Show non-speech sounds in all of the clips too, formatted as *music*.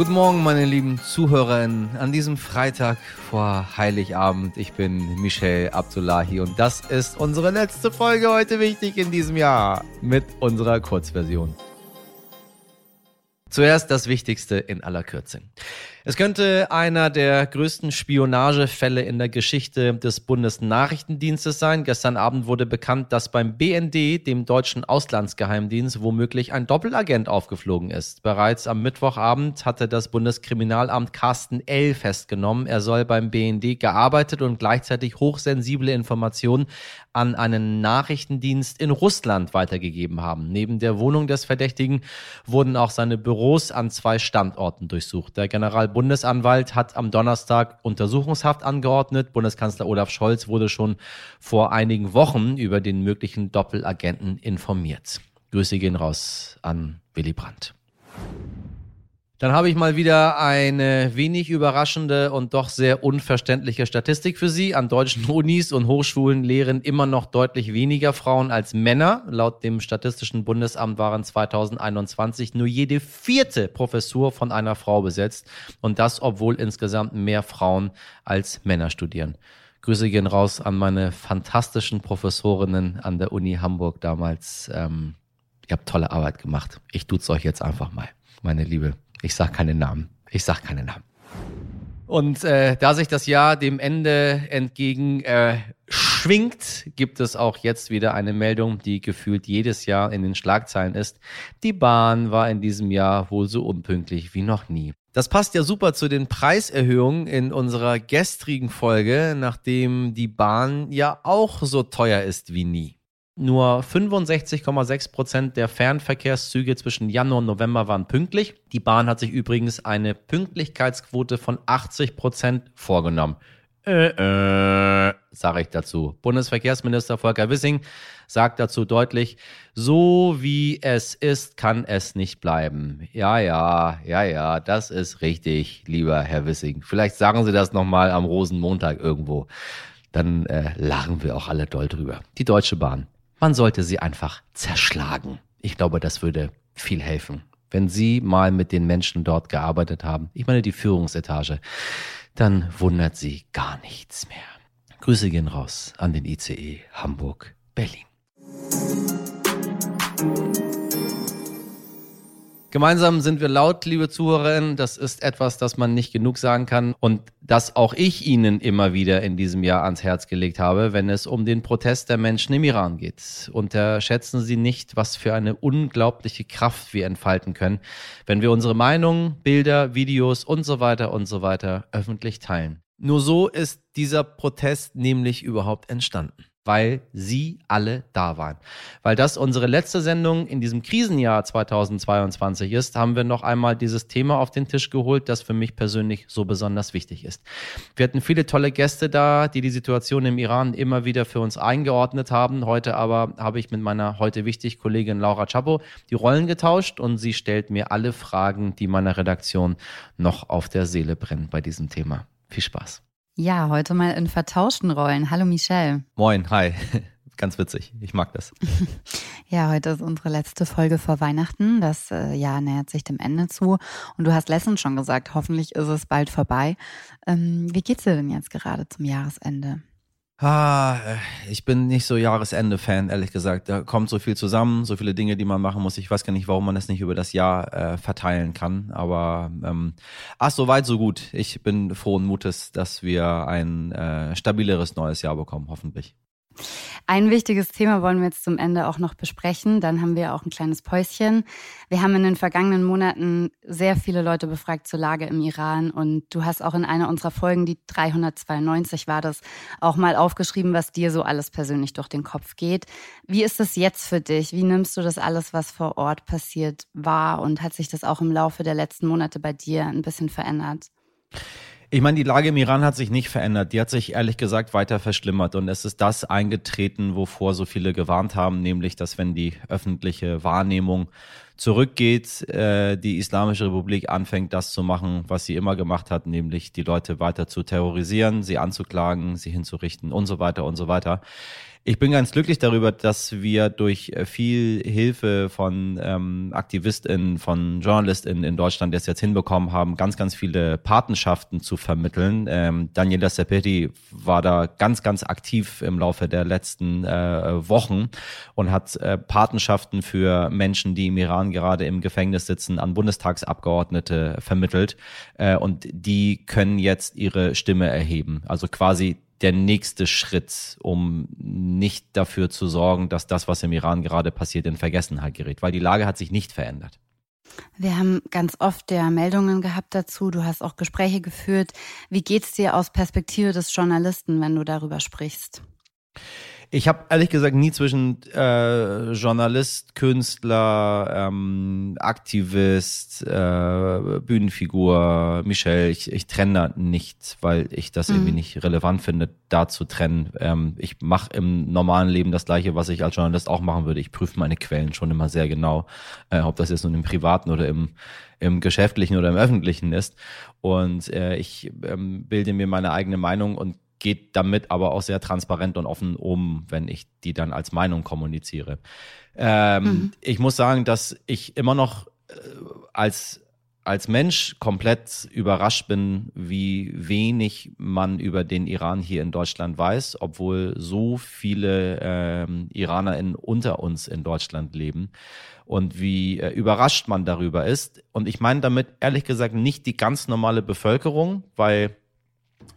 Guten Morgen, meine lieben Zuhörerinnen, an diesem Freitag vor Heiligabend. Ich bin Michel Abdullahi und das ist unsere letzte Folge heute wichtig in diesem Jahr mit unserer Kurzversion. Zuerst das Wichtigste in aller Kürze. Es könnte einer der größten Spionagefälle in der Geschichte des Bundesnachrichtendienstes sein. Gestern Abend wurde bekannt, dass beim BND, dem deutschen Auslandsgeheimdienst, womöglich ein Doppelagent aufgeflogen ist. Bereits am Mittwochabend hatte das Bundeskriminalamt Carsten L. festgenommen. Er soll beim BND gearbeitet und gleichzeitig hochsensible Informationen an einen Nachrichtendienst in Russland weitergegeben haben. Neben der Wohnung des Verdächtigen wurden auch seine Büros an zwei Standorten durchsucht. Der Generalbundesanwalt hat am Donnerstag Untersuchungshaft angeordnet. Bundeskanzler Olaf Scholz wurde schon vor einigen Wochen über den möglichen Doppelagenten informiert. Grüße gehen raus an Willy Brandt. Dann habe ich mal wieder eine wenig überraschende und doch sehr unverständliche Statistik für Sie. An deutschen *laughs* Unis und Hochschulen lehren immer noch deutlich weniger Frauen als Männer. Laut dem Statistischen Bundesamt waren 2021 nur jede vierte Professur von einer Frau besetzt. Und das, obwohl insgesamt mehr Frauen als Männer studieren. Grüße gehen raus an meine fantastischen Professorinnen an der Uni Hamburg damals. Ähm, ihr habt tolle Arbeit gemacht. Ich tut's euch jetzt einfach mal, meine Liebe ich sag keine Namen. Ich sag keine Namen. Und äh, da sich das Jahr dem Ende entgegen äh, schwingt, gibt es auch jetzt wieder eine Meldung, die gefühlt jedes Jahr in den Schlagzeilen ist. Die Bahn war in diesem Jahr wohl so unpünktlich wie noch nie. Das passt ja super zu den Preiserhöhungen in unserer gestrigen Folge, nachdem die Bahn ja auch so teuer ist wie nie. Nur 65,6 Prozent der Fernverkehrszüge zwischen Januar und November waren pünktlich. Die Bahn hat sich übrigens eine Pünktlichkeitsquote von 80 Prozent vorgenommen. Äh, äh, sage ich dazu. Bundesverkehrsminister Volker Wissing sagt dazu deutlich, so wie es ist, kann es nicht bleiben. Ja, ja, ja, ja, das ist richtig, lieber Herr Wissing. Vielleicht sagen Sie das nochmal am Rosenmontag irgendwo. Dann äh, lachen wir auch alle doll drüber. Die Deutsche Bahn man sollte sie einfach zerschlagen. Ich glaube, das würde viel helfen. Wenn Sie mal mit den Menschen dort gearbeitet haben, ich meine die Führungsetage, dann wundert Sie gar nichts mehr. Grüße gehen raus an den ICE Hamburg, Gemeinsam sind wir laut, liebe Zuhörerinnen. Das ist etwas, das man nicht genug sagen kann und das auch ich Ihnen immer wieder in diesem Jahr ans Herz gelegt habe, wenn es um den Protest der Menschen im Iran geht. Unterschätzen Sie nicht, was für eine unglaubliche Kraft wir entfalten können, wenn wir unsere Meinungen, Bilder, Videos und so weiter und so weiter öffentlich teilen. Nur so ist dieser Protest nämlich überhaupt entstanden weil sie alle da waren. Weil das unsere letzte Sendung in diesem Krisenjahr 2022 ist, haben wir noch einmal dieses Thema auf den Tisch geholt, das für mich persönlich so besonders wichtig ist. Wir hatten viele tolle Gäste da, die die Situation im Iran immer wieder für uns eingeordnet haben. Heute aber habe ich mit meiner heute wichtig Kollegin Laura Chapo die Rollen getauscht und sie stellt mir alle Fragen, die meiner Redaktion noch auf der Seele brennen bei diesem Thema. Viel Spaß. Ja, heute mal in vertauschten Rollen. Hallo Michelle. Moin, hi. *laughs* Ganz witzig. Ich mag das. *laughs* ja, heute ist unsere letzte Folge vor Weihnachten. Das äh, Jahr nähert sich dem Ende zu. Und du hast letztens schon gesagt, hoffentlich ist es bald vorbei. Ähm, wie geht's dir denn jetzt gerade zum Jahresende? Ah, äh, ich bin nicht so Jahresende-Fan, ehrlich gesagt. Da kommt so viel zusammen, so viele Dinge, die man machen muss. Ich weiß gar nicht, warum man das nicht über das Jahr äh, verteilen kann. Aber ähm, ach, so weit, so gut. Ich bin frohen Mutes, dass wir ein äh, stabileres neues Jahr bekommen, hoffentlich. Ein wichtiges Thema wollen wir jetzt zum Ende auch noch besprechen. Dann haben wir auch ein kleines Päuschen. Wir haben in den vergangenen Monaten sehr viele Leute befragt zur Lage im Iran und du hast auch in einer unserer Folgen, die 392 war das, auch mal aufgeschrieben, was dir so alles persönlich durch den Kopf geht. Wie ist es jetzt für dich? Wie nimmst du das alles, was vor Ort passiert, wahr und hat sich das auch im Laufe der letzten Monate bei dir ein bisschen verändert? Ich meine, die Lage im Iran hat sich nicht verändert. Die hat sich ehrlich gesagt weiter verschlimmert. Und es ist das eingetreten, wovor so viele gewarnt haben, nämlich, dass wenn die öffentliche Wahrnehmung zurückgeht, äh, die Islamische Republik anfängt, das zu machen, was sie immer gemacht hat, nämlich die Leute weiter zu terrorisieren, sie anzuklagen, sie hinzurichten und so weiter und so weiter. Ich bin ganz glücklich darüber, dass wir durch viel Hilfe von ähm, AktivistInnen, von JournalistInnen in Deutschland es jetzt hinbekommen haben, ganz, ganz viele Patenschaften zu vermitteln. Ähm, Daniela Sepeti war da ganz, ganz aktiv im Laufe der letzten äh, Wochen und hat äh, Patenschaften für Menschen, die im Iran gerade im Gefängnis sitzen, an Bundestagsabgeordnete vermittelt. Äh, und die können jetzt ihre Stimme erheben. Also quasi der nächste Schritt, um nicht dafür zu sorgen, dass das, was im Iran gerade passiert, in Vergessenheit gerät, weil die Lage hat sich nicht verändert. Wir haben ganz oft ja Meldungen gehabt dazu. Du hast auch Gespräche geführt. Wie geht's dir aus Perspektive des Journalisten, wenn du darüber sprichst? Ich habe ehrlich gesagt nie zwischen äh, Journalist, Künstler, ähm, Aktivist, äh, Bühnenfigur, Michelle, ich, ich trenne da nicht, weil ich das mhm. irgendwie nicht relevant finde, da zu trennen. Ähm, ich mache im normalen Leben das Gleiche, was ich als Journalist auch machen würde. Ich prüfe meine Quellen schon immer sehr genau, äh, ob das jetzt nun im privaten oder im im geschäftlichen oder im öffentlichen ist. Und äh, ich ähm, bilde mir meine eigene Meinung und geht damit aber auch sehr transparent und offen um, wenn ich die dann als Meinung kommuniziere. Ähm, mhm. Ich muss sagen, dass ich immer noch äh, als als Mensch komplett überrascht bin, wie wenig man über den Iran hier in Deutschland weiß, obwohl so viele ähm, IranerInnen unter uns in Deutschland leben und wie äh, überrascht man darüber ist. Und ich meine damit ehrlich gesagt nicht die ganz normale Bevölkerung, weil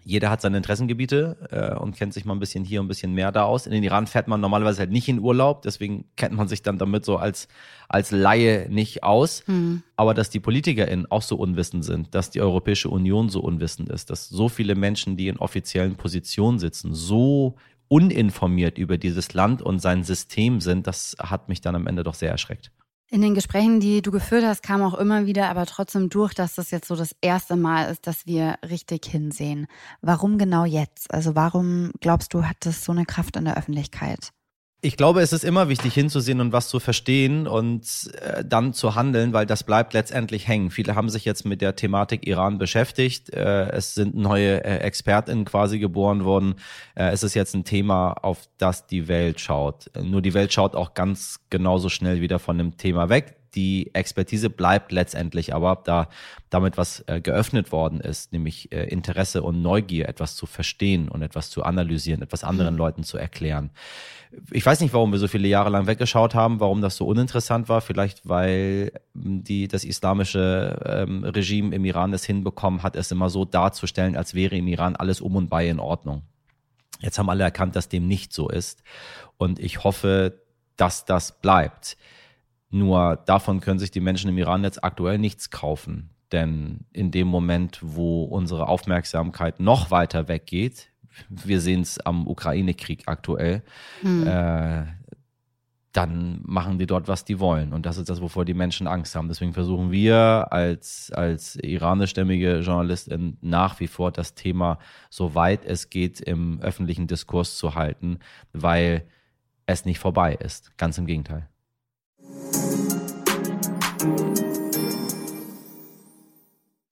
jeder hat seine Interessengebiete äh, und kennt sich mal ein bisschen hier und ein bisschen mehr da aus. In den Iran fährt man normalerweise halt nicht in Urlaub, deswegen kennt man sich dann damit so als, als Laie nicht aus. Mhm. Aber dass die PolitikerInnen auch so unwissend sind, dass die Europäische Union so unwissend ist, dass so viele Menschen, die in offiziellen Positionen sitzen, so uninformiert über dieses Land und sein System sind, das hat mich dann am Ende doch sehr erschreckt. In den Gesprächen, die du geführt hast, kam auch immer wieder aber trotzdem durch, dass das jetzt so das erste Mal ist, dass wir richtig hinsehen. Warum genau jetzt? Also warum glaubst du, hat das so eine Kraft in der Öffentlichkeit? Ich glaube, es ist immer wichtig hinzusehen und was zu verstehen und äh, dann zu handeln, weil das bleibt letztendlich hängen. Viele haben sich jetzt mit der Thematik Iran beschäftigt. Äh, es sind neue äh, ExpertInnen quasi geboren worden. Äh, es ist jetzt ein Thema, auf das die Welt schaut. Nur die Welt schaut auch ganz genauso schnell wieder von dem Thema weg die Expertise bleibt letztendlich aber, da damit was äh, geöffnet worden ist, nämlich äh, Interesse und Neugier, etwas zu verstehen und etwas zu analysieren, etwas anderen mhm. Leuten zu erklären. Ich weiß nicht, warum wir so viele Jahre lang weggeschaut haben, warum das so uninteressant war. Vielleicht, weil ähm, die, das islamische ähm, Regime im Iran es hinbekommen hat, es immer so darzustellen, als wäre im Iran alles um und bei in Ordnung. Jetzt haben alle erkannt, dass dem nicht so ist. Und ich hoffe, dass das bleibt. Nur davon können sich die Menschen im Iran jetzt aktuell nichts kaufen. Denn in dem Moment, wo unsere Aufmerksamkeit noch weiter weggeht, wir sehen es am Ukraine-Krieg aktuell, hm. äh, dann machen die dort, was die wollen. Und das ist das, wovor die Menschen Angst haben. Deswegen versuchen wir als, als iranischstämmige Journalistin nach wie vor das Thema, soweit es geht, im öffentlichen Diskurs zu halten, weil es nicht vorbei ist. Ganz im Gegenteil.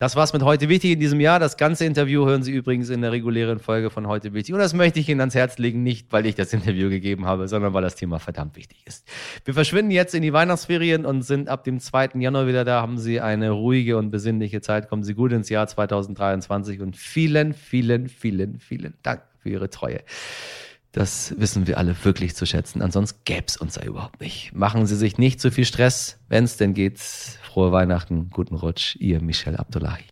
Das war's mit heute wichtig in diesem Jahr. Das ganze Interview hören Sie übrigens in der regulären Folge von heute wichtig. Und das möchte ich Ihnen ans Herz legen, nicht weil ich das Interview gegeben habe, sondern weil das Thema verdammt wichtig ist. Wir verschwinden jetzt in die Weihnachtsferien und sind ab dem 2. Januar wieder da. Haben Sie eine ruhige und besinnliche Zeit. Kommen Sie gut ins Jahr 2023 und vielen, vielen, vielen, vielen Dank für Ihre Treue. Das wissen wir alle wirklich zu schätzen. Ansonsten gäbe es uns ja überhaupt nicht. Machen Sie sich nicht zu viel Stress, wenn es denn geht. Frohe Weihnachten, guten Rutsch, Ihr Michel Abdullahi.